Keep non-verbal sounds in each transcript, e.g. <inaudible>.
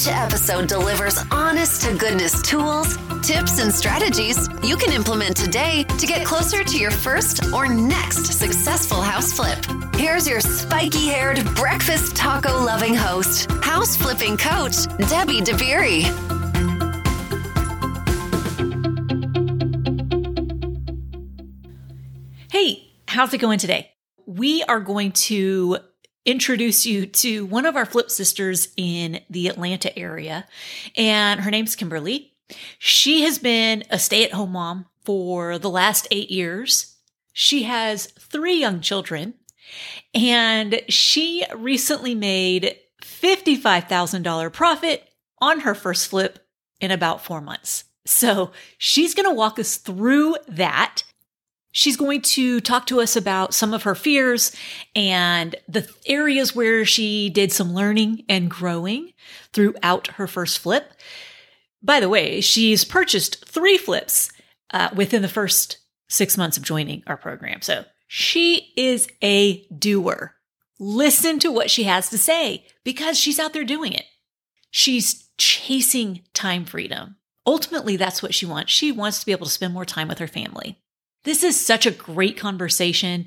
Each episode delivers honest to goodness tools, tips, and strategies you can implement today to get closer to your first or next successful house flip. Here's your spiky haired, breakfast taco loving host, house flipping coach, Debbie DeBerry. Hey, how's it going today? We are going to introduce you to one of our flip sisters in the Atlanta area, and her name's Kimberly. She has been a stay at home mom for the last eight years. She has three young children, and she recently made $55,000 profit on her first flip in about four months. So she's going to walk us through that. She's going to talk to us about some of her fears and the areas where she did some learning and growing throughout her first flip. By the way, she's purchased three flips uh, within the first six months of joining our program. So she is a doer. Listen to what she has to say because she's out there doing it. She's chasing time freedom. Ultimately, that's what she wants. She wants to be able to spend more time with her family. This is such a great conversation.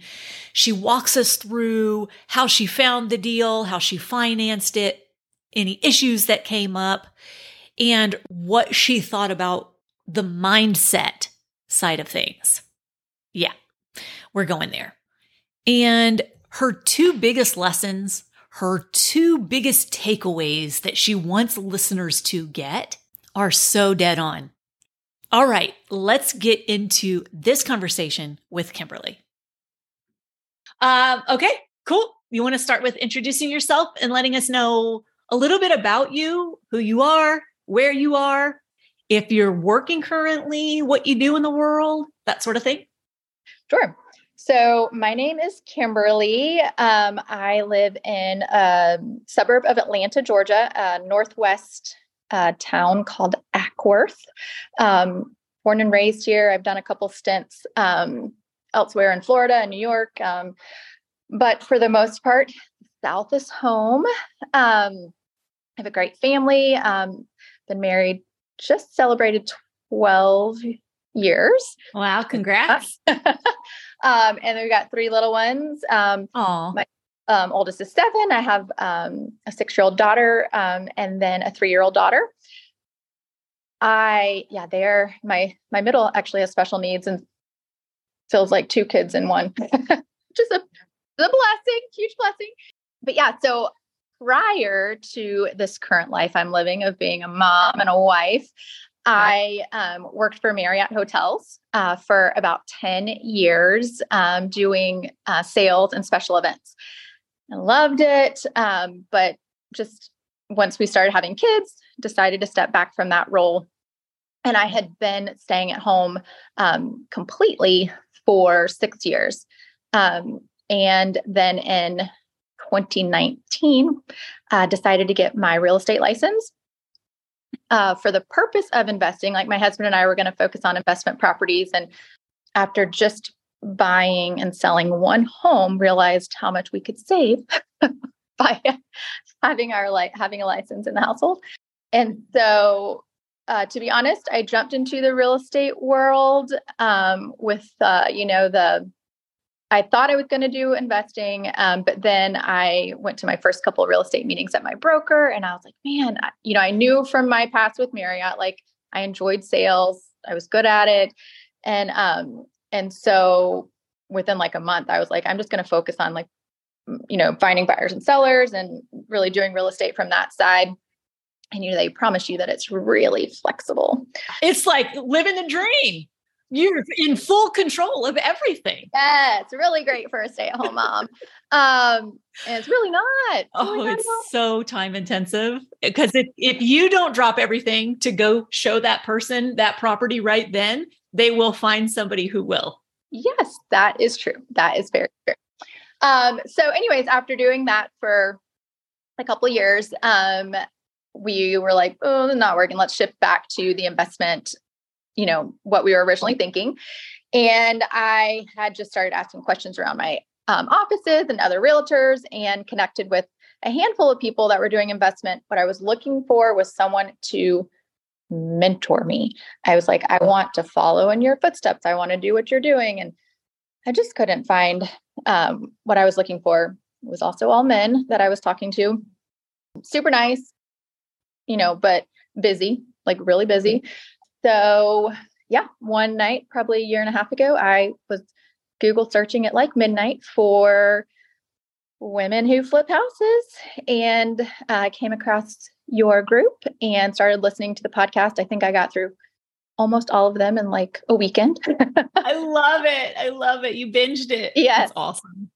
She walks us through how she found the deal, how she financed it, any issues that came up, and what she thought about the mindset side of things. Yeah, we're going there. And her two biggest lessons, her two biggest takeaways that she wants listeners to get are so dead on. All right, let's get into this conversation with Kimberly. Um, okay, cool. You want to start with introducing yourself and letting us know a little bit about you, who you are, where you are, if you're working currently, what you do in the world, that sort of thing? Sure. So, my name is Kimberly. Um, I live in a suburb of Atlanta, Georgia, a northwest uh, town called Acworth. Um, born and raised here. I've done a couple stints um, elsewhere in Florida and New York. Um, but for the most part, South is home. Um, I have a great family. Um, been married, just celebrated 12 years. Wow, <laughs> congrats. Um, and we've got three little ones. Um, my um, oldest is seven. I have um, a six year old daughter um, and then a three year old daughter. I, yeah, they're my, my middle actually has special needs and feels like two kids in one, <laughs> which is a, a blessing, huge blessing. But yeah, so prior to this current life I'm living of being a mom and a wife, I um, worked for Marriott Hotels uh, for about 10 years um, doing uh, sales and special events. I loved it. Um, but just once we started having kids, decided to step back from that role. And I had been staying at home um, completely for six years. Um, and then in 2019, uh, decided to get my real estate license uh, for the purpose of investing. Like my husband and I were going to focus on investment properties. And after just buying and selling one home, realized how much we could save <laughs> by having our like having a license in the household. And so uh, to be honest, I jumped into the real estate world um, with, uh, you know, the I thought I was going to do investing, um, but then I went to my first couple real estate meetings at my broker, and I was like, man, I, you know, I knew from my past with Marriott, like I enjoyed sales, I was good at it, and um, and so within like a month, I was like, I'm just going to focus on like, you know, finding buyers and sellers, and really doing real estate from that side. And you know, they promise you that it's really flexible. It's like living the dream you're in full control of everything. Yeah, it's really great for a stay-at-home mom. um, and it's really not. It's oh, really it's not so time intensive because if, if you don't drop everything to go show that person that property right then, they will find somebody who will. Yes, that is true. That is very true. Um, so, anyways, after doing that for a couple of years, um, we were like, oh, not working. Let's shift back to the investment, you know, what we were originally thinking. And I had just started asking questions around my um, offices and other realtors and connected with a handful of people that were doing investment. What I was looking for was someone to mentor me. I was like, I want to follow in your footsteps. I want to do what you're doing. And I just couldn't find um, what I was looking for. It was also all men that I was talking to. Super nice, you know, but busy, like really busy. So, yeah, one night, probably a year and a half ago, I was Google searching at like midnight for women who flip houses and I uh, came across your group and started listening to the podcast. I think I got through almost all of them in like a weekend. <laughs> I love it. I love it. You binged it. Yeah. That's awesome.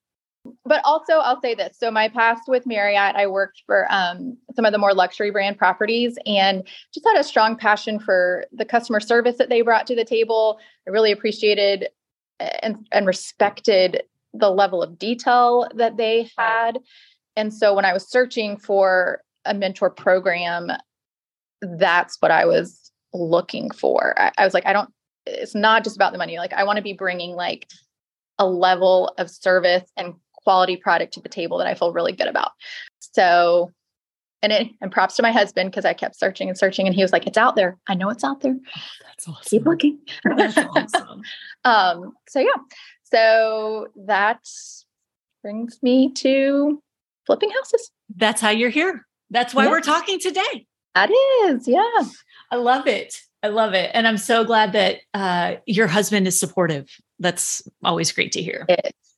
But also, I'll say this. So, my past with Marriott, I worked for um, some of the more luxury brand properties and just had a strong passion for the customer service that they brought to the table. I really appreciated and, and respected the level of detail that they had. And so, when I was searching for a mentor program, that's what I was looking for. I, I was like, I don't, it's not just about the money. Like, I want to be bringing like a level of service and quality product to the table that I feel really good about. So, and it, and props to my husband because I kept searching and searching, and he was like, "It's out there. I know it's out there. That's awesome. Keep looking." That's awesome. <laughs> um. So yeah. So that brings me to flipping houses. That's how you're here. That's why yeah. we're talking today. That is, yeah. I love it. I love it. And I'm so glad that uh, your husband is supportive. That's always great to hear.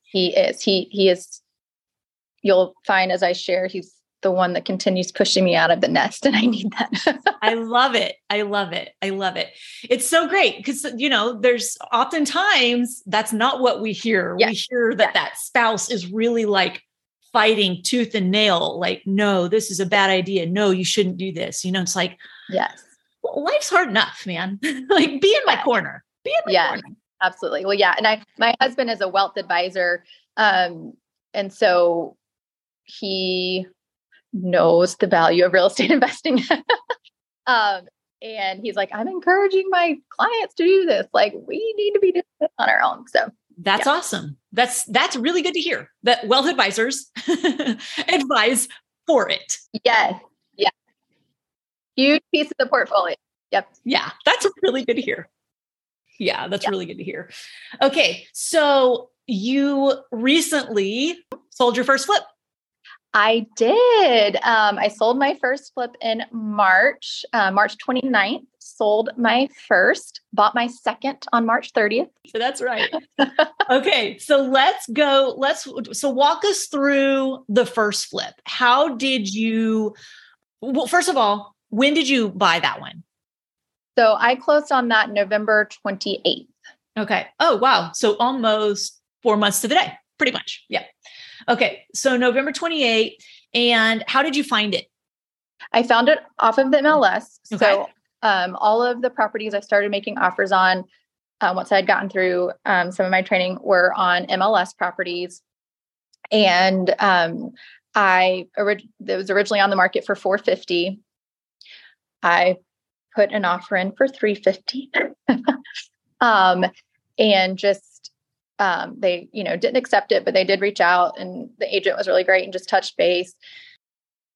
He is. He he is you'll find as I share, he's the one that continues pushing me out of the nest and I need that. <laughs> I love it. I love it. I love it. It's so great because you know, there's oftentimes that's not what we hear. Yes. We hear that yes. that spouse is really like fighting tooth and nail like no this is a bad idea. No you shouldn't do this. You know it's like yes. Well, life's hard enough man. <laughs> Like be in my corner. Be in my yeah. corner. absolutely. Well yeah and i my husband is a wealth advisor um and so he knows the value of real estate <laughs> investing. Um and he's like i'm encouraging my clients to do this. Like we need to be doing this on our own. So that's yeah. awesome. That's that's really good to hear. That wealth advisors <laughs> advise for it. Yes. Yeah. Huge piece of the portfolio. Yep. Yeah, that's really good to hear. Yeah, that's yeah. really good to hear. Okay, so you recently sold your first flip. I did. Um, I sold my first flip in March, uh, March 29th sold my first, bought my second on March 30th. So That's right. <laughs> okay, so let's go. Let's so walk us through the first flip. How did you well, first of all, when did you buy that one? So I closed on that November 28th. Okay. Oh, wow. So almost four months to the day, pretty much. Yeah. Okay. So November 28th. And how did you find it? I found it off of the MLS. Okay. So um, all of the properties I started making offers on uh, once I had gotten through um, some of my training were on MLS properties. And um, I orig- it was originally on the market for 450. I put an offer in for 350. <laughs> um, and just um, they, you know, didn't accept it, but they did reach out and the agent was really great and just touched base.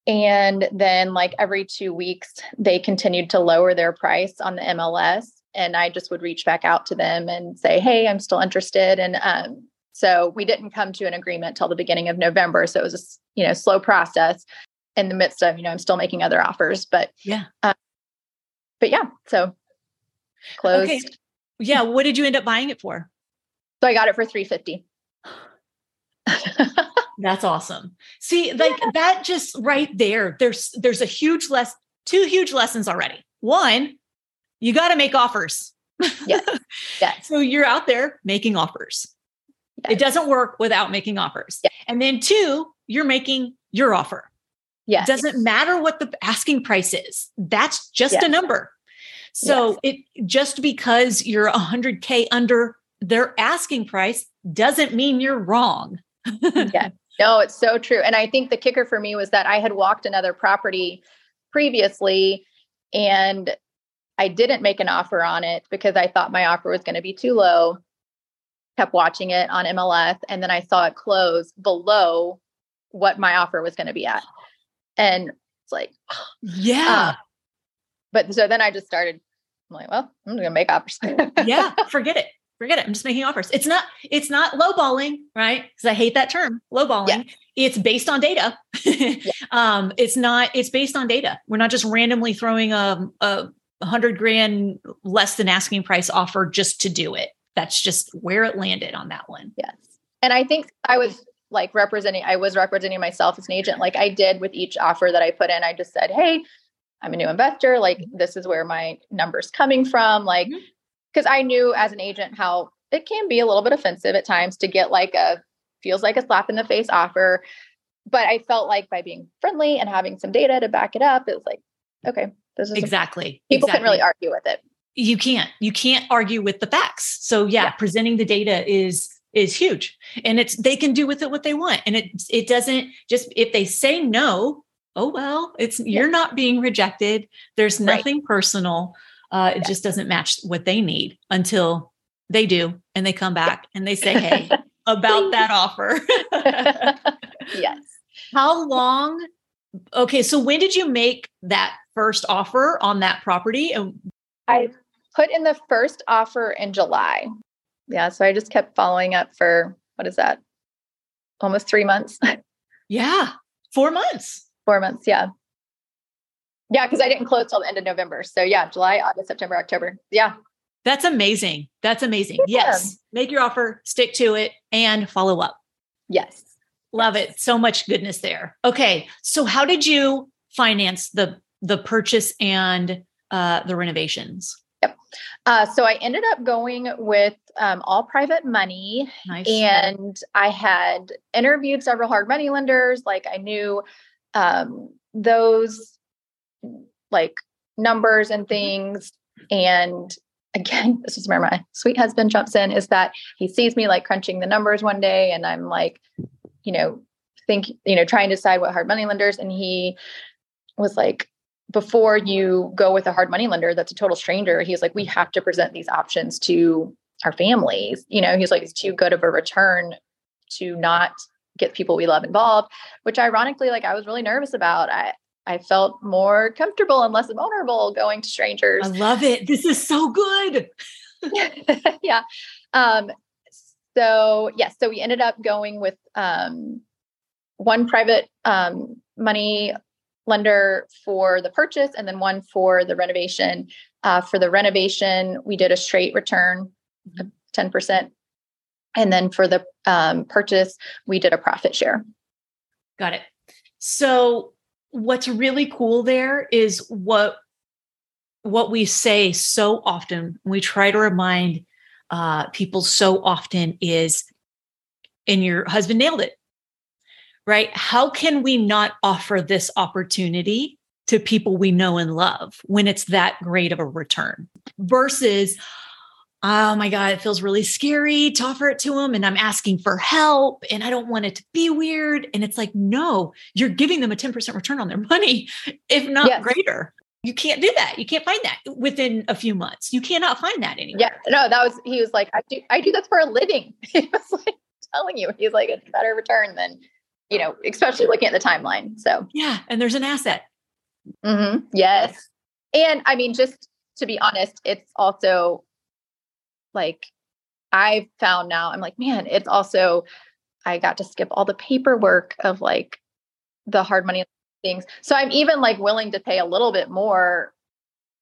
And then, like every two weeks, they continued to lower their price on the MLS. And I just would reach back out to them and say, Hey, I'm still interested. And um, so we didn't come to an agreement till the beginning of November. So it was a you know slow process in the midst of you know I'm still making other offers. But yeah, um, but yeah, so closed. Okay. Yeah, what did you end up buying it for? So I got it for three fifty. <laughs> That's awesome. See, like yeah. that just right there, there's there's a huge less two huge lessons already. One, you got to make offers. Yeah. <laughs> yes. so you're out there making offers. Yes. It doesn't work without making offers. Yes. And then two, you're making your offer. Yeah. It doesn't matter what the asking price is. That's just a number. So it just because you're 100k under their asking price doesn't mean you're wrong. yeah. No, it's so true. And I think the kicker for me was that I had walked another property previously and I didn't make an offer on it because I thought my offer was going to be too low. Kept watching it on MLS and then I saw it close below what my offer was going to be at. And it's like, yeah. Uh, but so then I just started, I'm like, well, I'm going to make offers. yeah, forget it. Forget it. I'm just making offers. It's not, it's not lowballing, right? Because I hate that term, lowballing. Yeah. It's based on data. yeah. <laughs> um, it's not, it's based on data. We're not just randomly throwing a, a hundred grand less than asking price offer just to do it. That's just where it landed on that one. Yes. And I think I was like representing, I was representing myself as an agent. Like I did with each offer that I put in, I just said, Hey, I'm a new investor. Like this is where my numbers coming from. Like, mm-hmm because I knew as an agent how it can be a little bit offensive at times to get like a feels like a slap in the face offer. But I felt like by being friendly and having some data to back it up, it was like, okay, this is exactly a, people exactly. can really argue with it. You can't. You can't argue with the facts. So yeah, yeah, presenting the data is is huge. And it's they can do with it what they want. And it it doesn't just if they say no, oh well, it's you're not being rejected. There's nothing right. personal. Uh, it yeah. just doesn't match what they need until they do. And they come back and they say, Hey, <laughs> about that offer. <laughs> yes. How long? Okay. So when did you make that first offer on that property? And I put in the first offer in July. Yeah. So I just kept following up for what is that? Almost three months. <laughs> yeah. Four months. Four months. Yeah. Yeah, because I didn't close till the end of November. So yeah, July, August, September, October. Yeah. That's amazing. That's amazing. Yeah. Yes. Make your offer, stick to it, and follow up. Yes. Love it. So much goodness there. Okay. So how did you finance the the purchase and uh, the renovations? Yep. Uh, so I ended up going with um, all private money, nice. and I had interviewed several hard money lenders. Like I knew um, those like numbers and mm-hmm. things. And again, <laughs> this is where my sweet husband jumps in is that he sees me like crunching the numbers one day and I'm like, you know, think, you know, trying to decide what hard money lenders. And he was like, before you go with a hard money lender that's a total stranger, he's like, we have to present these options to our families. You know, he's like, it's too good of a return to not get people we love involved, which ironically, like I was really nervous about. I I felt more comfortable and less vulnerable going to strangers. I love it. This is so good. <laughs> yeah. Um, so yes, yeah, so we ended up going with um, one private um, money lender for the purchase and then one for the renovation. Uh, for the renovation, we did a straight return of 10%. And then for the um, purchase, we did a profit share. Got it. So what's really cool there is what what we say so often we try to remind uh, people so often is and your husband nailed it. Right? How can we not offer this opportunity to people we know and love when it's that great of a return? Versus oh my God, it feels really scary to offer it to them. And I'm asking for help and I don't want it to be weird. And it's like, no, you're giving them a 10% return on their <laughs> money, if not yes. greater. You can't do that. You can't find that within a few months. You cannot find that anymore. Yeah, no, that was, he was like, I do, I do this for a living. <laughs> He was like telling you, he's like, it's better return than, you know, especially looking at the timeline. So, yeah. And there's an asset. Mm-hmm. Yes. And I mean, just to be honest, it's also like I've found now, I'm like, man, it's also, I got to skip all the paperwork of like the hard money things. So I'm even like willing to pay a little bit more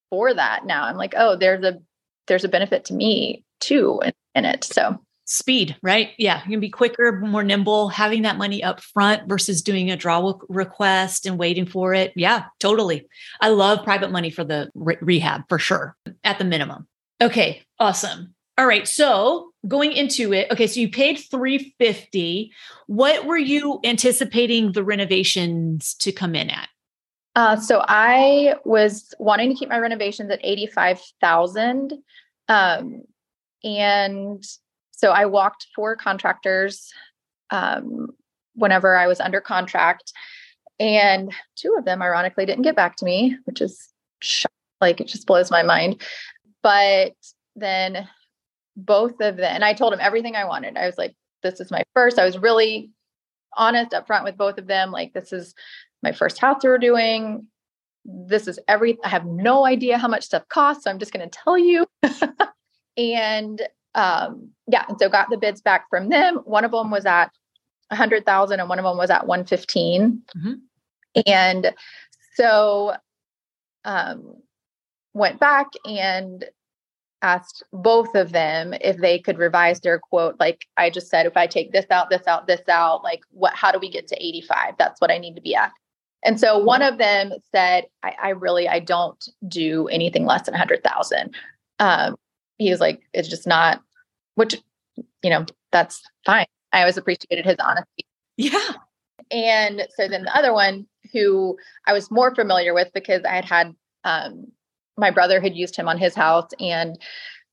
for that now. I'm like, oh, there's a there's a benefit to me too in, in it. So speed, right? Yeah, you can be quicker, more nimble, having that money up front versus doing a draw request and waiting for it. Yeah, totally. I love private money for the re- rehab for sure, at the minimum. Okay, awesome. All right. So going into it, okay, so you paid 350. What were you anticipating the renovations to come in at? Uh, so I was wanting to keep my renovations at 85,000. Um, and so I walked four contractors. Um, whenever I was under contract. And two of them, ironically, didn't get back to me, which is like it just blows my mind. But then both of them, and I told them everything I wanted. I was like, this is my first. I was really honest up front with both of them. Like, this is my first house we're doing. This is every, I have no idea how much stuff costs. So I'm just going to tell you. <laughs> and um, yeah, and so got the bids back from them. One of them was at 100,000 and one of them was at 115. Mm-hmm. And so um, went back and asked both of them if they could revise their quote like i just said if i take this out this out this out like what how do we get to 85 that's what i need to be at. And so one of them said i, I really i don't do anything less than 100000 um, he was like it's just not which you know that's fine. I always appreciated his honesty. Yeah. And so then the other one who i was more familiar with because i had had um, my brother had used him on his house. And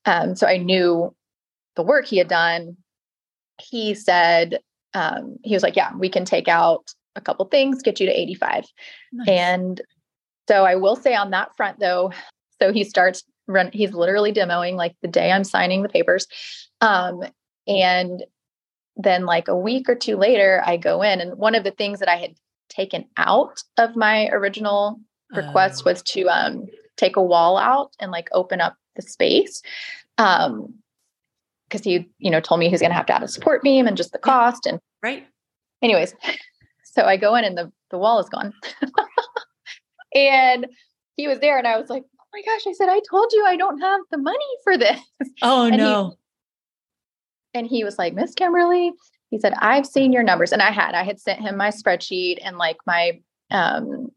um, so I knew the work he had done. He said, um, he was like, yeah, we can take out a couple things, get you to 85. Nice. And so I will say on that front though, so he starts run, he's literally demoing like the day I'm signing the papers. Um, and then like a week or two later, I go in and one of the things that I had taken out of my original request uh, was to um take a wall out and like open up the space. Um, because he, you know, told me he's gonna have to add a support beam and just the cost. And right. Anyways, <laughs> so I go in and the the wall is gone. <laughs> and he was there and I was like, oh my gosh, I said, I told you I don't have the money for this. Oh and no. He, and he was like, Miss Kimberly, he said, I've seen your numbers. And I had, I had sent him my spreadsheet and like my um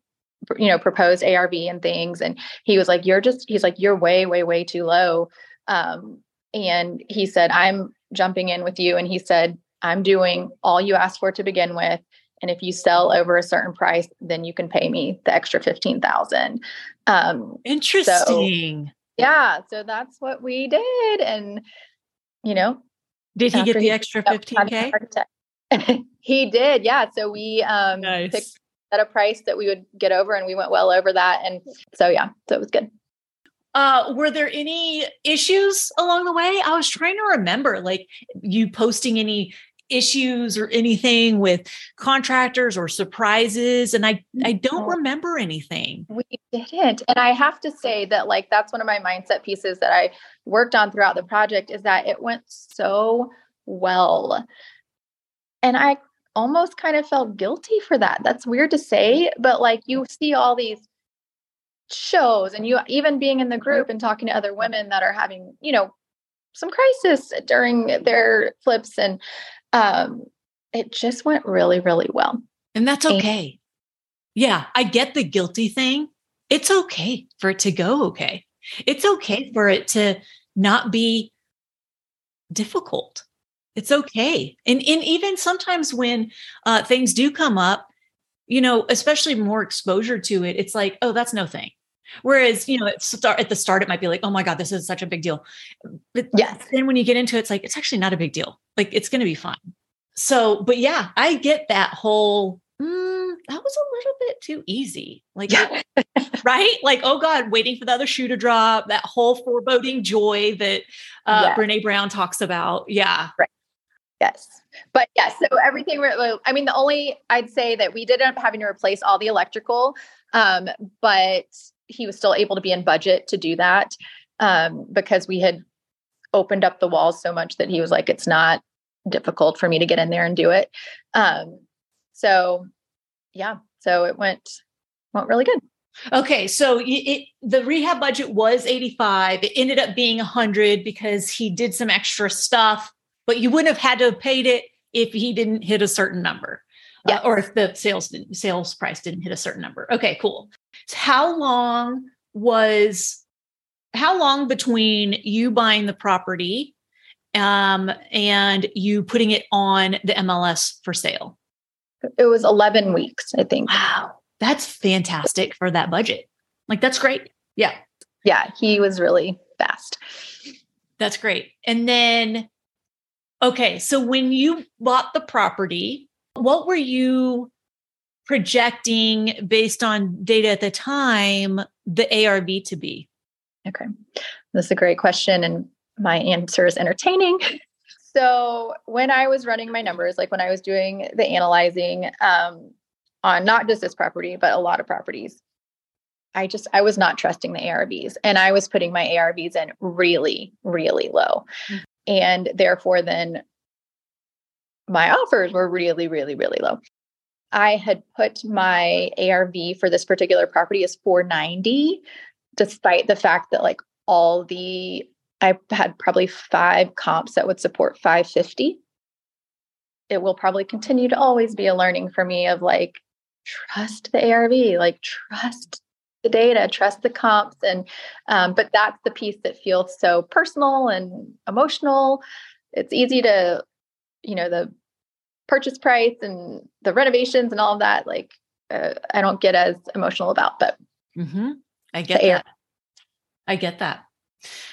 you know proposed arv and things and he was like you're just he's like you're way way way too low. Um, and he said i'm jumping in with you and he said i'm doing all you asked for to begin with and if you sell over a certain price then you can pay me the extra 15000 um interesting. so, yeah so that's what we did and you know did he get the extra 15k <laughs> he did yeah so we um nice. picked at a price that we would get over and we went well over that and so yeah so it was good. Uh were there any issues along the way? I was trying to remember like you posting any issues or anything with contractors or surprises and i i don't remember anything. We didn't and i have to say that like that's one of my mindset pieces that i worked on throughout the project is that it went so well. And i almost kind of felt guilty for that. That's weird to say, but like you see all these shows and you even being in the group and talking to other women that are having, you know, some crisis during their flips and um it just went really really well. And that's okay. And- yeah, I get the guilty thing. It's okay for it to go okay. It's okay for it to not be difficult it's okay. And, and even sometimes when uh, things do come up, you know, especially more exposure to it, it's like, oh, that's no thing. Whereas, you know, at, start, at the start, it might be like, oh my God, this is such a big deal. But yes. then when you get into it, it's like, it's actually not a big deal. Like, it's going to be fine. So, but yeah, I get that whole, mm, that was a little bit too easy. Like, yeah. right? Like, oh God, waiting for the other shoe to drop, that whole foreboding joy that uh, yeah. Brene Brown talks about. Yeah. Right. Yes. But yes, so everything, I mean, the only, I'd say that we did end up having to replace all the electrical, um, but he was still able to be in budget to do that um, because we had opened up the walls so much that he was like, it's not difficult for me to get in there and do it. Um, so yeah, so it went, went really good. Okay, so it, the rehab budget was 85. It ended up being 100 because he did some extra stuff but you wouldn't have had to have paid it if he didn't hit a certain number. Uh, yeah. Uh, or if the sales sales price didn't hit a certain number. Okay, cool. So how long was how long between you buying the property um, and you putting it on the MLS for sale? It was 11 weeks, I think. Wow. That's fantastic for that budget. Like that's great. Yeah. Yeah, he was really fast. That's great. And then Okay, so when you bought the property, What were you projecting based on data at the time the ARV to be? Okay. This is a great question. And my answer is entertaining. <laughs> So, when I was running my numbers, like when I was doing the analyzing um, on not just this property, but a lot of properties, I just, I was not trusting the ARVs and I was putting my ARVs in really, really low. And therefore, then my offers were really, really, really low. I had put my ARV for this particular property as 490, despite the fact that like all the I had probably five comps that would support 550. It will probably continue to always be a learning for me of like trust the ARV, like trust the data, trust the comps, and um, but that's the piece that feels so personal and emotional. It's easy to, you know, the purchase price and the renovations and all of that. Like uh, I don't get as emotional about, but mm-hmm. I get that. I get that.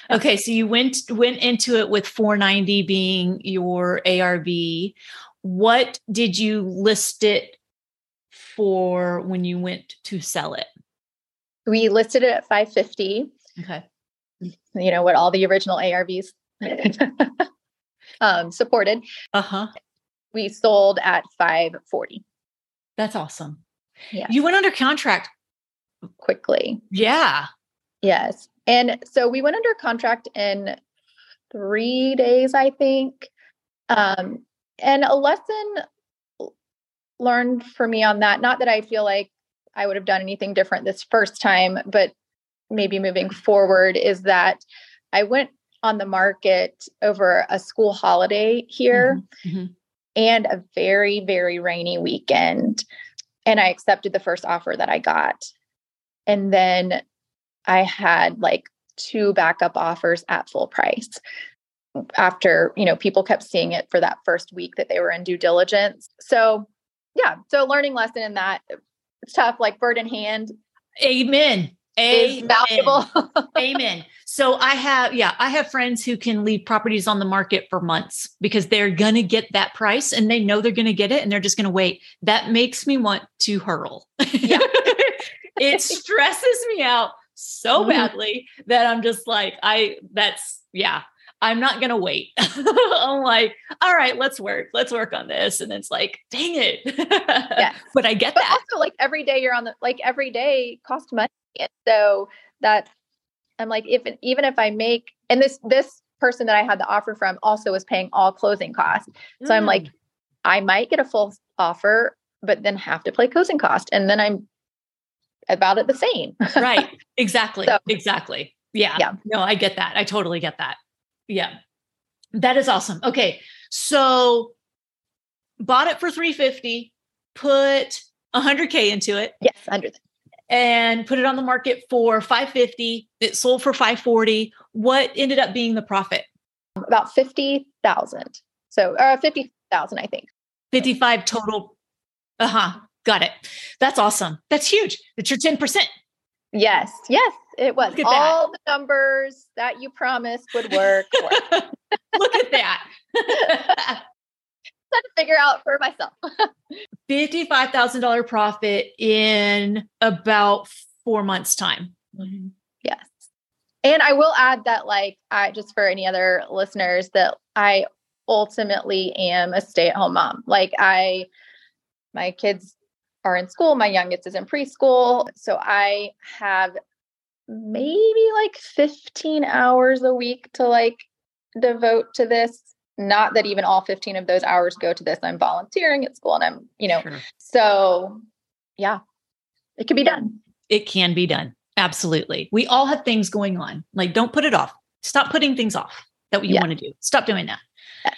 Okay, so you went went into it with 490 being your ARV. What did you list it for when you went to sell it? We listed it at 550. Okay. You know what all the original ARVs um, supported. Uh-huh. We sold at 540. That's awesome. Yeah. You went under contract quickly. Yeah. Yes. And so we went under contract in three days, I think. Um, and a lesson learned for me on that, not that I feel like I would have done anything different this first time, but maybe moving forward, is that I went on the market over a school holiday here mm-hmm. Mm-hmm. and a very, very rainy weekend. And I accepted the first offer that I got. And then I had like two backup offers at full price after, you know, people kept seeing it for that first week that they were in due diligence. So, yeah, so learning lesson in that tough, like bird in hand. Amen. Amen. valuable. <laughs> Amen. So I have, yeah, I have friends who can leave properties on the market for months because they're going to get that price and they know they're going to get it and they're just going to wait. That makes me want to hurl. Yeah. <laughs> it stresses me out so mm-hmm. badly that I'm just like, I, that's, yeah, I'm not going to wait. <laughs> I'm like, all right, let's work. Let's work on this. And it's like, dang it. yeah. <laughs> But I get but that. Also, like every day you're on the, like every day cost money. And so that I'm like, if, even if I make, and this, this person that I had the offer from also was paying all closing costs. So mm. I'm like, mm. I might get a full offer, but then have to play closing cost. And then I'm about it the same. right. <laughs> Exactly. So, exactly. Yeah. Yeah. No, I get that. I totally get that. Yeah. That is awesome. Okay. So bought it for 350, put 100k into it. Yes, under that. And put it on the market for 550. It sold for 540. What ended up being the profit? About 50,000. So, uh 50,000 I think. 55 total. Uh-huh. Got it. That's awesome. That's huge. That's your 10%. Yes. Yes, it was. All that. the numbers that you promised would work. <laughs> Look at that. <laughs> <laughs> had to figure out for myself. $55,000 profit in about four months' time. Mm-hmm. Yes. And I will add that, like, I just for any other listeners, that I ultimately am a stay at home mom. Like, I, my kids are in school. My youngest is in preschool. So I have maybe like 15 hours a week to like devote to this. Not that even all 15 of those hours go to this. I'm volunteering at school and I'm, you know, sure. so yeah, it can be done. It can be done. Absolutely. We all have things going on. Like, don't put it off. Stop putting things off that you yeah. want to do. Stop doing that. Yes.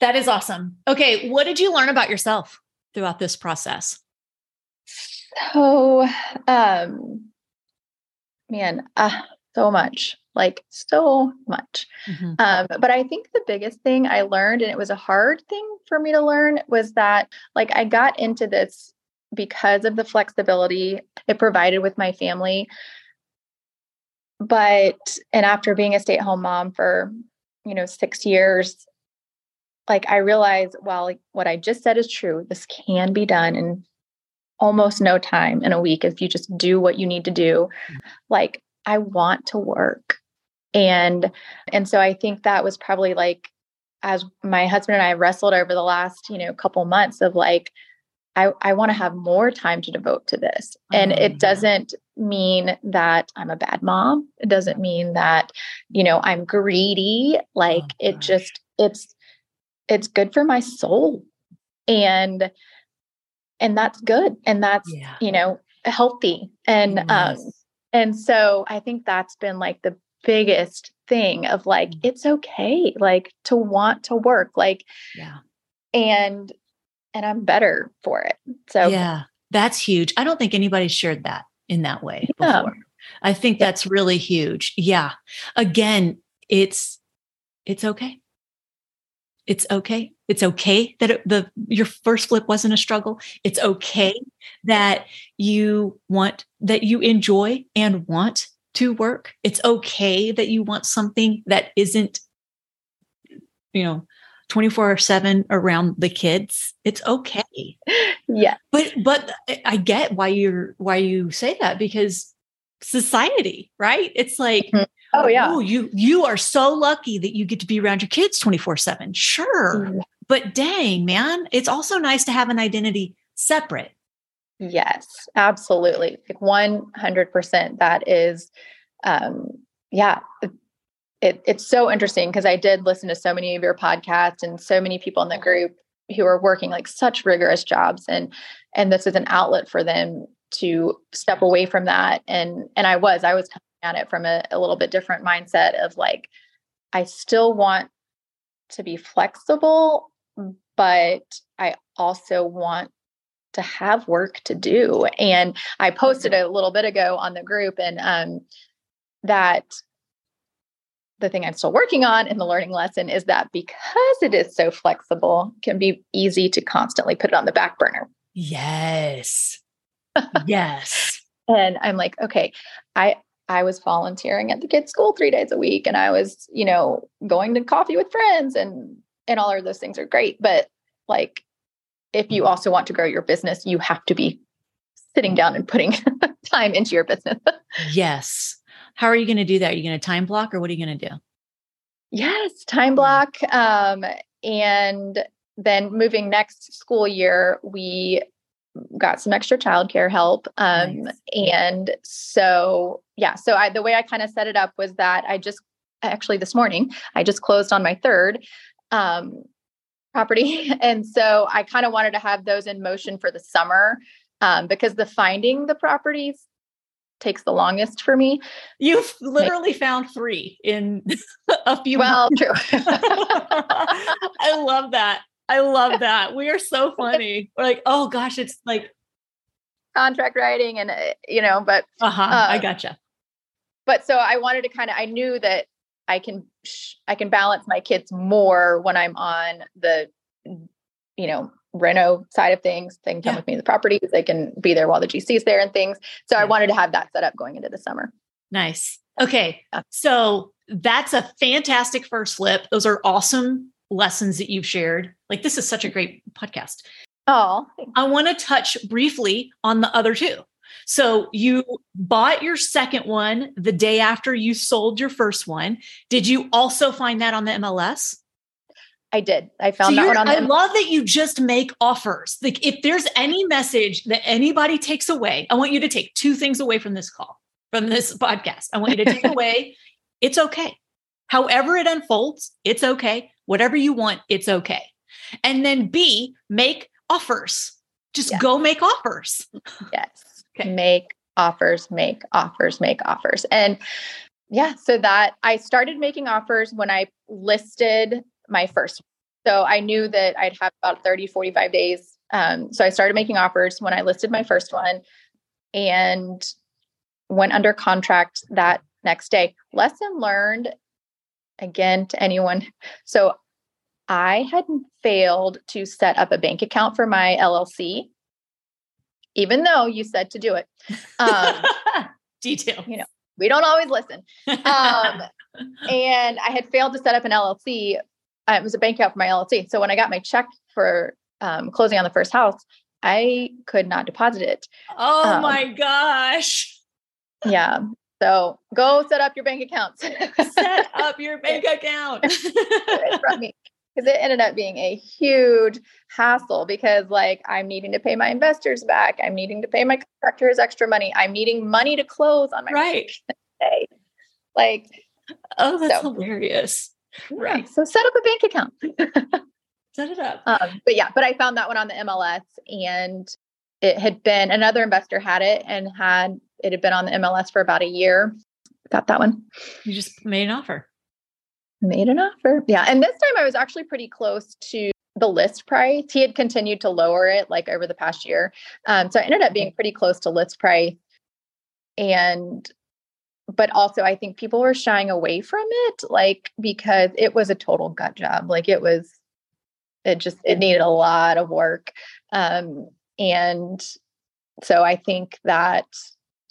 That is awesome. Okay. What did you learn about yourself throughout this process? So, um, man, uh, so much, like so much. Mm-hmm. Um, but I think the biggest thing I learned, and it was a hard thing for me to learn, was that like I got into this because of the flexibility it provided with my family. But, and after being a stay at home mom for, you know, six years, like I realize, well, like what I just said is true. This can be done in almost no time in a week if you just do what you need to do. Mm-hmm. Like I want to work. And and so I think that was probably like as my husband and I wrestled over the last, you know, couple months of like I, I want to have more time to devote to this. And it mm-hmm. doesn't mean that I'm a bad mom. It doesn't mean that, you know, I'm greedy. Like oh, it just, it's, it's good for my soul. And, and that's good. And that's, yeah. you know, healthy. And, um, um, and so I think that's been like the biggest thing of like, mm. it's okay, like to want to work. Like, yeah. And and I'm better for it. So yeah, that's huge. I don't think anybody shared that in that way yeah. before. I think that's really huge. Yeah. Again, it's it's okay. It's okay. It's okay that it, the your first flip wasn't a struggle. It's okay that you want that you enjoy and want to work. It's okay that you want something that isn't you know 24 7 around the kids it's okay yeah but but i get why you're why you say that because society right it's like mm-hmm. oh yeah oh you you are so lucky that you get to be around your kids 24 7 sure mm-hmm. but dang man it's also nice to have an identity separate yes absolutely like 100% that is um yeah it, it's so interesting because I did listen to so many of your podcasts and so many people in the group who are working like such rigorous jobs and and this is an outlet for them to step away from that and and I was I was coming at it from a, a little bit different mindset of like I still want to be flexible but I also want to have work to do and I posted a little bit ago on the group and um that the thing I'm still working on in the learning lesson is that because it is so flexible, can be easy to constantly put it on the back burner. Yes. Yes. <laughs> And I'm like, okay, I I was volunteering at the kids' school three days a week and I was, you know, going to coffee with friends and and all of those things are great. But like if you also want to grow your business, you have to be sitting down and putting <laughs> time into your business. yes. How are you going to do that? Are you going to time block or what are you going to do? Yes, time block. Um, and then moving next school year, we got some extra childcare help. Um, nice. And so, yeah, so I, the way I kind of set it up was that I just actually this morning, I just closed on my third um, property. <laughs> And so I kind of wanted to have those in motion for the summer um, because the finding the properties takes the longest for me. You've literally like, found three in <laughs> a few well, true. <laughs> I love that. I love that. We are so funny. We're like, oh gosh, it's like contract writing and uh, you know, but uh-huh. Um, I gotcha. But so I wanted to kind of I knew that I can I can balance my kids more when I'm on the you know reno side of things. They can come yeah. with me to the properties. They can be there while the GC is there and things. So yeah. I wanted to have that set up going into the summer. Nice. Okay. Yeah. So that's a fantastic first flip. Those are awesome lessons that you've shared. Like this is such a great podcast. Oh, I want to touch briefly on the other two. So you bought your second one the day after you sold your first one. Did you also find that on the MLS? I did. I found so that one on. The I love that you just make offers. Like if there's any message that anybody takes away, I want you to take two things away from this call, from this podcast. I want you to take <laughs> away, it's okay. However it unfolds, it's okay. Whatever you want, it's okay. And then B, make offers. Just yes. go make offers. Yes. <laughs> Okay. Make offers, make offers, make offers. And yeah, so that I started making offers when I listed my first. So I knew that I'd have about 30, 45 days. Um, so I started making offers when I listed my first one and went under contract that next day. Lesson learned again to anyone. So I had failed to set up a bank account for my LLC, even though you said to do it. Um, <laughs> Detail. You know, we don't always listen. Um, and I had failed to set up an LLC uh, it was a bank account for my LLC. So when I got my check for um, closing on the first house, I could not deposit it. Oh um, my gosh. Yeah. So go set up your bank accounts. <laughs> set up your bank account. <laughs> from me. Because it ended up being a huge hassle because like I'm needing to pay my investors back. I'm needing to pay my contractors extra money. I'm needing money to close on my right. Day. Like, oh, that's so, hilarious. Right. Yeah. So set up a bank account. <laughs> set it up. Um, but yeah, but I found that one on the MLS and it had been another investor had it and had it had been on the MLS for about a year. Got that one. You just made an offer. Made an offer. Yeah. And this time I was actually pretty close to the list price. He had continued to lower it like over the past year. Um, so I ended up being pretty close to list price. And but also I think people were shying away from it, like because it was a total gut job. Like it was, it just it needed a lot of work. Um, and so I think that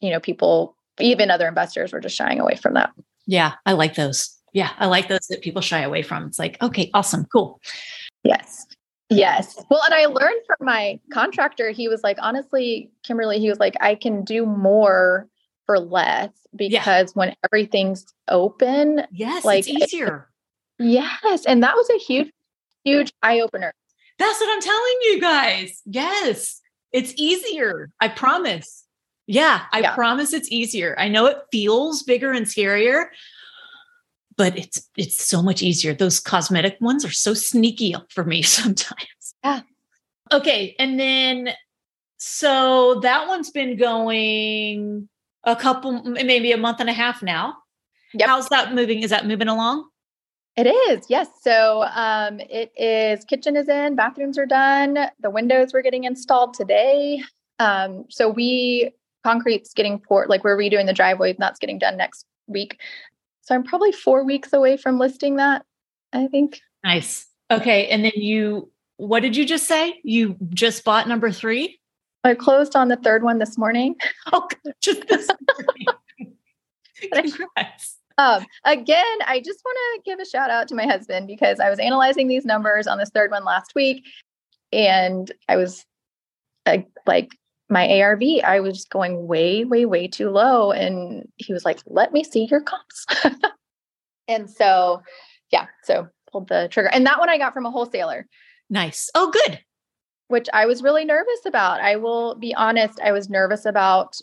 you know, people, even other investors were just shying away from that. Yeah, I like those. Yeah, I like those that people shy away from. It's like, okay, awesome, cool. Yes. Yes. Well, and I learned from my contractor, he was like, honestly, Kimberly, he was like, I can do more for less because yeah. when everything's open, yes, like it's easier. It, yes. And that was a huge, huge eye opener. That's what I'm telling you guys. Yes. It's easier. I promise. Yeah, I yeah. promise it's easier. I know it feels bigger and scarier, but it's it's so much easier. Those cosmetic ones are so sneaky for me <laughs> sometimes. Yeah. Okay, and then so that one's been going a couple maybe a month and a half now. Yep. How's that moving? Is that moving along? It is, yes. So um, it is. Kitchen is in, bathrooms are done. The windows were getting installed today. Um, so we concrete's getting poured, like we're redoing the driveway and that's getting done next week. So I'm probably four weeks away from listing that, I think. Nice. Okay. And then you, what did you just say? You just bought number three? I closed on the third one this morning. Oh, just this morning. Congrats. Um, again, I just want to give a shout out to my husband because I was analyzing these numbers on this third one last week and I was uh, like my ARV, I was going way, way, way too low. And he was like, let me see your comps. <laughs> and so, yeah, so pulled the trigger. And that one I got from a wholesaler. Nice. Oh, good. Which I was really nervous about. I will be honest, I was nervous about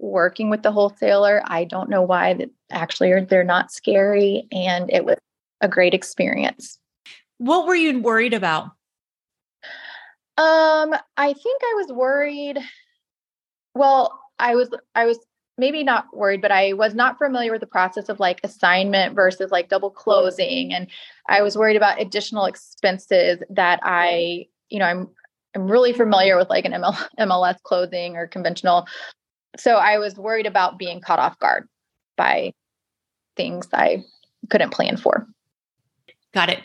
working with the wholesaler. I don't know why that actually they're not scary and it was a great experience. What were you worried about? Um, I think I was worried well, I was I was maybe not worried, but I was not familiar with the process of like assignment versus like double closing. And I was worried about additional expenses that I, you know, I'm I'm really familiar with like an ML, MLS closing or conventional. So I was worried about being caught off guard by things I couldn't plan for. Got it.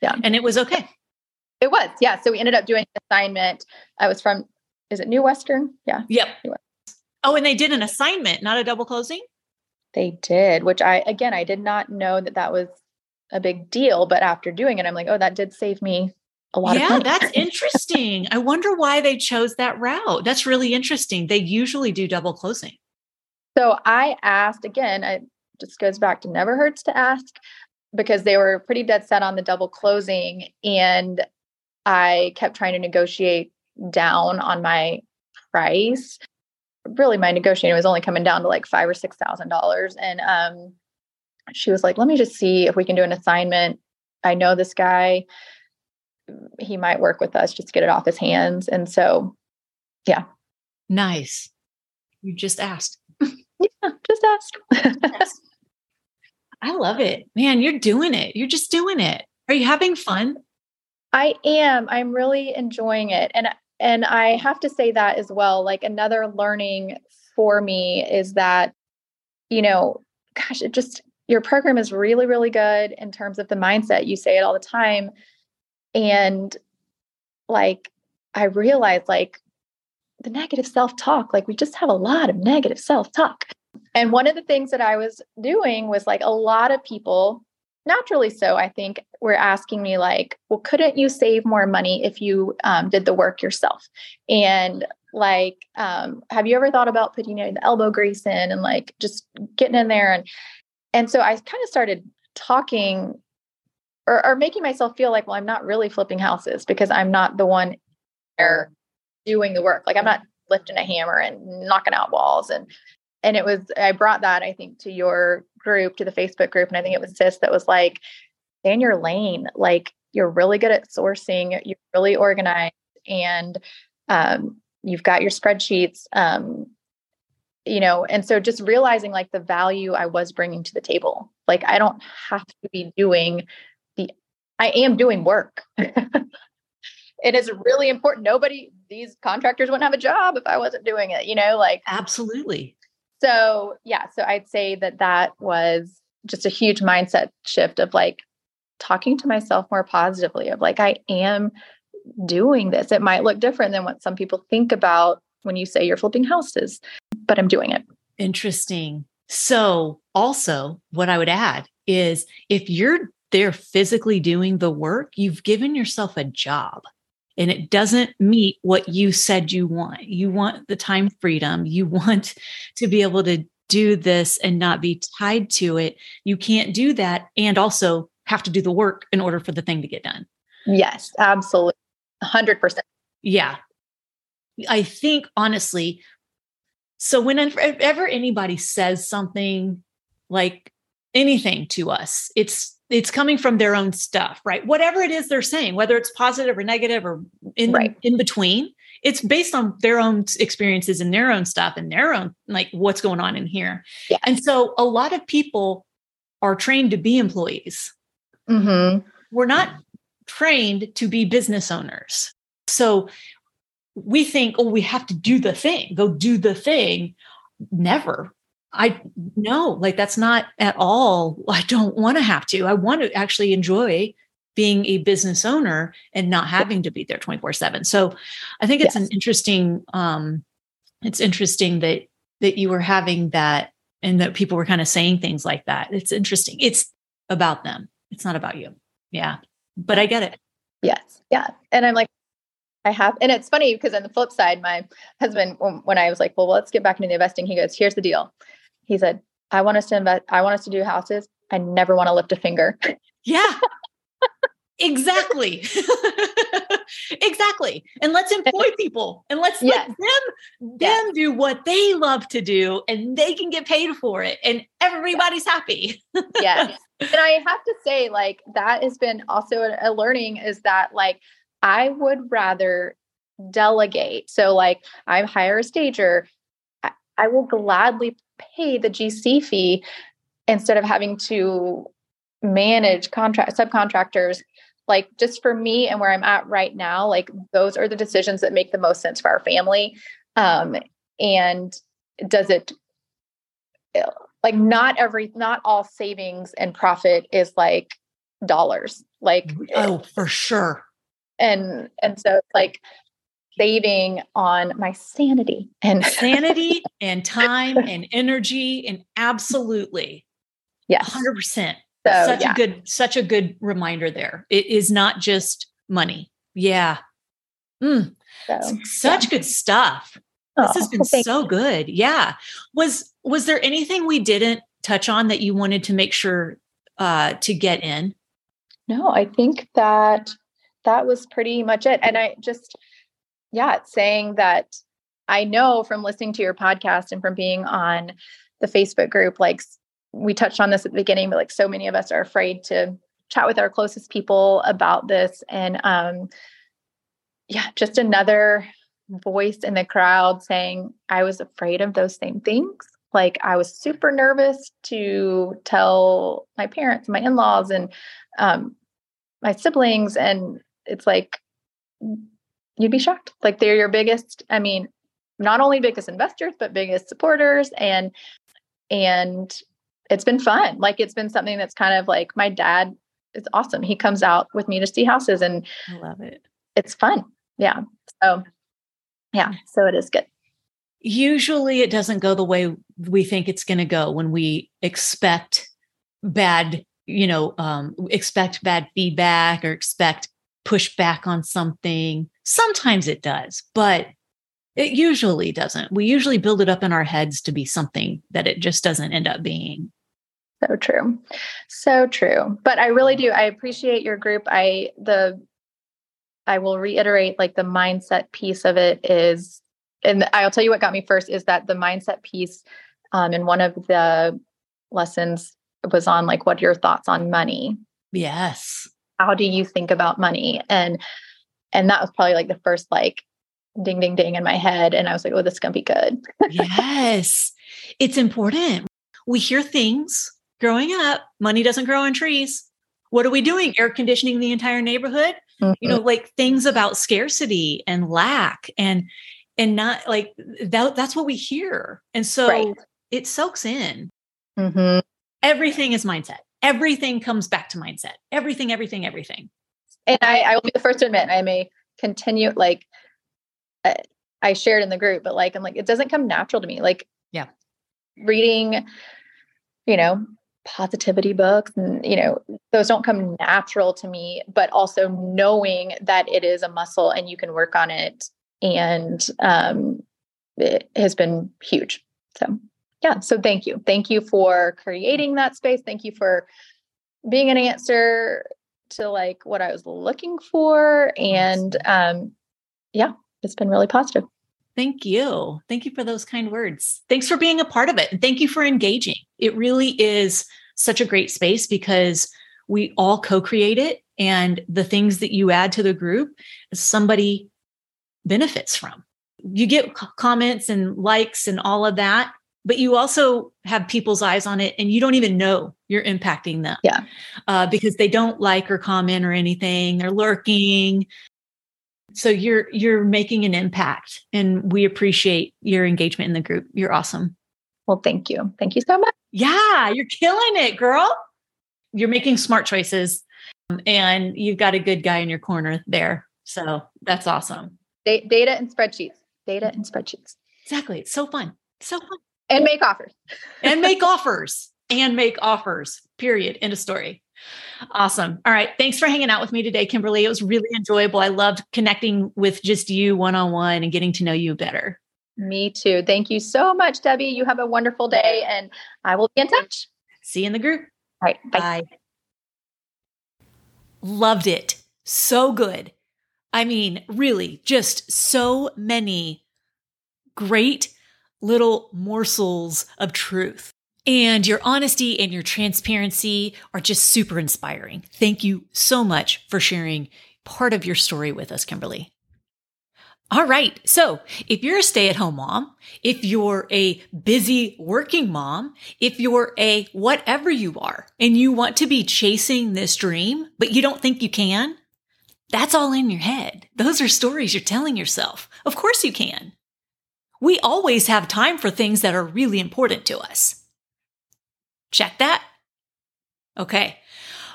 Yeah. And it was okay. It was. Yeah. So we ended up doing an assignment. I was from is it New Western? Yeah. Yep. Oh, and they did an assignment, not a double closing? They did, which I, again, I did not know that that was a big deal. But after doing it, I'm like, oh, that did save me a lot yeah, that's interesting. I wonder why they chose that route. That's really interesting. They usually do double closing. So I asked again, it just goes back to never hurts to ask because they were pretty dead set on the double closing. And I kept trying to negotiate down on my price. Really, my negotiating was only coming down to like five or six thousand dollars. And um, she was like, "Let me just see if we can do an assignment. I know this guy; he might work with us. Just to get it off his hands." And so, yeah, nice. You just asked. <laughs> yeah, just ask. I love it, man. You're doing it. You're just doing it. Are you having fun? I am. I'm really enjoying it. And and I have to say that as well. Like another learning for me is that, you know, gosh, it just, your program is really, really good in terms of the mindset. You say it all the time. And like, I realized like the negative self talk, like we just have a lot of negative self talk. And one of the things that I was doing was like a lot of people naturally so, I think were asking me like, well, couldn't you save more money if you um, did the work yourself? And like, um, have you ever thought about putting you know, the elbow grease in and like just getting in there? And and so I kind of started talking or, or making myself feel like, well, I'm not really flipping houses because I'm not the one there doing the work. Like I'm not lifting a hammer and knocking out walls. And and it was I brought that I think to your group to the Facebook group. And I think it was Sis that was like stay in your lane like you're really good at sourcing. You're really organized. And um, you've got your spreadsheets. Um, you know and so just realizing like the value I was bringing to the table. Like I don't have to be doing I am doing work <laughs> it is really important. Nobody, these contractors wouldn't have a job if I wasn't doing it, you know, like absolutely. So, yeah, so I'd say that that was just a huge mindset shift of like talking to myself more positively of like, I am doing this. It might look different than what some people think about when you say you're flipping houses, but I'm doing it. Interesting. So, also, what I would add is if you're there physically doing the work, you've given yourself a job and it doesn't meet what you said you want. You want the time freedom. You <laughs> want to be able to do this and not be tied to it. You can't do that and also have to do the work in order for the thing to get done. Yes, absolutely. 100%. Yeah. I think honestly, so whenever anybody says something like anything to us, it's it's coming from their own stuff, right? Whatever it is they're saying, whether it's positive or negative or in right. in between, it's based on their own experiences and their own stuff and their own like what's going on in here. Yeah. And so a lot of people are trained to be employees. Mm-hmm. We're not trained to be business owners. So we think, oh, we have to do the thing, go do the thing. Never. I no, like that's not at all. <laughs> I don't want to have to. I want to actually enjoy being a business owner and not having to be there 24 7. So I think it's yes. an interesting, um, it's interesting that that you were having that and that people were kind of saying things like that. It's interesting. It's about them. It's not about you. Yeah. But I get it. Yes. Yeah. And I'm like, I have, and it's funny because on the flip side, my husband, when I was like, well, let's get back into the investing, he goes, here's the deal. He said, I want us to invest, I want us to do houses. I never want to lift a finger. Yeah. <laughs> exactly. <laughs> exactly. And let's employ people and let's yes. let them them yes. do what they love to do and they can get paid for it and everybody's yes. happy. <laughs> yes. And I have to say like that has been also a, learning is that like I would rather delegate. So like I hire a stager I will gladly pay the GC fee instead of having to manage contract subcontractors. Like just for me and where i'm at right now like those are the decisions that make the most sense for our family. Um and does it like not every not all savings and profit is like dollars. Like oh for sure. and and so like saving on my sanity and sanity <laughs> and time and energy and absolutely. Yeah 100% so, such yeah. a good such a good reminder there. It is not just money. Yeah. Mm. so, such yeah. good stuff. Oh, this has been well, so you. good. Yeah. Was was there anything we didn't touch on that you wanted to make sure uh to get in? No i think that that was pretty much it. And i just yeah, it's saying that I know from listening to your podcast and from being on the Facebook group, like we touched on this at the beginning, but like so many of us are afraid to chat with our closest people about this. And um, yeah, just another voice in the crowd saying, I was afraid of those same things. Like I was super nervous to tell my parents, my in laws, and um, my siblings. And it's like, you'd be shocked. Like they're your biggest, I mean, not only biggest investors, but biggest supporters. And and it's been fun. Like it's been something that's kind of like my dad is awesome. He comes out with me to see houses and I love it. It's fun. Yeah. So yeah, so it is good. Usually it doesn't go the way we think it's going to go when we expect bad you know, um, expect bad feedback or expect pushback on something. Sometimes it does, but it usually doesn't. We usually build it up in our heads to be something that it just doesn't end up being. So true. So true. But I really do. I appreciate your group. I, the, I will reiterate like the mindset piece of it is, and I'll tell you what got me first is that the mindset piece um, in one of the lessons was on like, what are your thoughts on money? Yes. How do you think about money? And, and that was probably like the first like ding, ding, ding in my head. And I was like, oh, this is going to be good. yes. It's important. We hear things growing up, money doesn't grow on trees. What are we doing? Air conditioning the entire neighborhood? Mm-hmm. You know, like things about scarcity and lack and and not like that that's what we hear. And so right. it soaks in. Mm-hmm. Everything is mindset. Everything comes back to mindset. Everything, everything, everything. And I, I will be the first to admit I may continue like uh, I shared in the group, but like I'm like it doesn't come natural to me. Like yeah, reading, you know, positivity books and you know those don't come natural to me but also knowing that it is a muscle and you can work on it and um, it has been huge so yeah so thank you thank you for creating that space thank you for being an answer to like what i was looking for and um yeah it's been really positive Thank you. Thank you for those kind words. Thanks for being a part of it. And thank you for engaging. It really is such a great space because we all co create it. And the things that you add to the group, somebody benefits from. You get comments and likes and all of that, but you also have people's eyes on it and you don't even know you're impacting them. Yeah. Uh, because they don't like or comment or anything. They're lurking. So you're you're making an impact and we appreciate your engagement in the group. You're awesome. Well thank you. Thank you so much. Yeah you're killing it girl. You're making smart choices um, and you've got a good guy in your corner there. So that's awesome. Data and spreadsheets. Data and spreadsheets. Exactly. It's so fun. So fun and make offers and make offers and make offers period end of story Awesome. All right. Thanks for hanging out with me today, Kimberly. It was really enjoyable. I loved connecting with just you one on one and getting to know you better. Me too. Thank you so much, Debbie. You have a wonderful day and I will be in touch. See you in the group. All right. Bye. bye. Loved it. So good. I mean, really, just so many great little morsels of truth. And your honesty and your transparency are just super inspiring. Thank you so much for sharing part of your story with us, Kimberly. All right. So if you're a stay at home mom, if you're a busy working mom, if you're a whatever you are and you want to be chasing this dream, but you don't think you can, that's all in your head. Those are stories you're telling yourself. Of course you can. We always have time for things that are really important to us. Check that. Okay.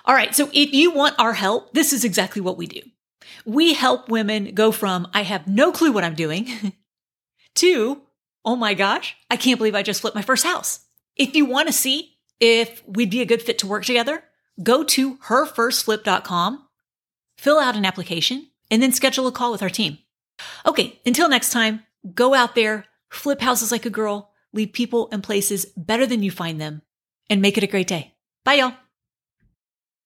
All right. So if you want our help, this is exactly what we do. We help women go from, I have no clue what I'm doing <laughs> to, oh my gosh, I can't believe I just flipped my first house. If you want to see if we'd be a good fit to work together, go to herfirstflip.com, fill out an application, and then schedule a call with our team. Okay. Until next time, go out there, flip houses like a girl, leave people and places better than you find them and make it a great day. Bye, y'all.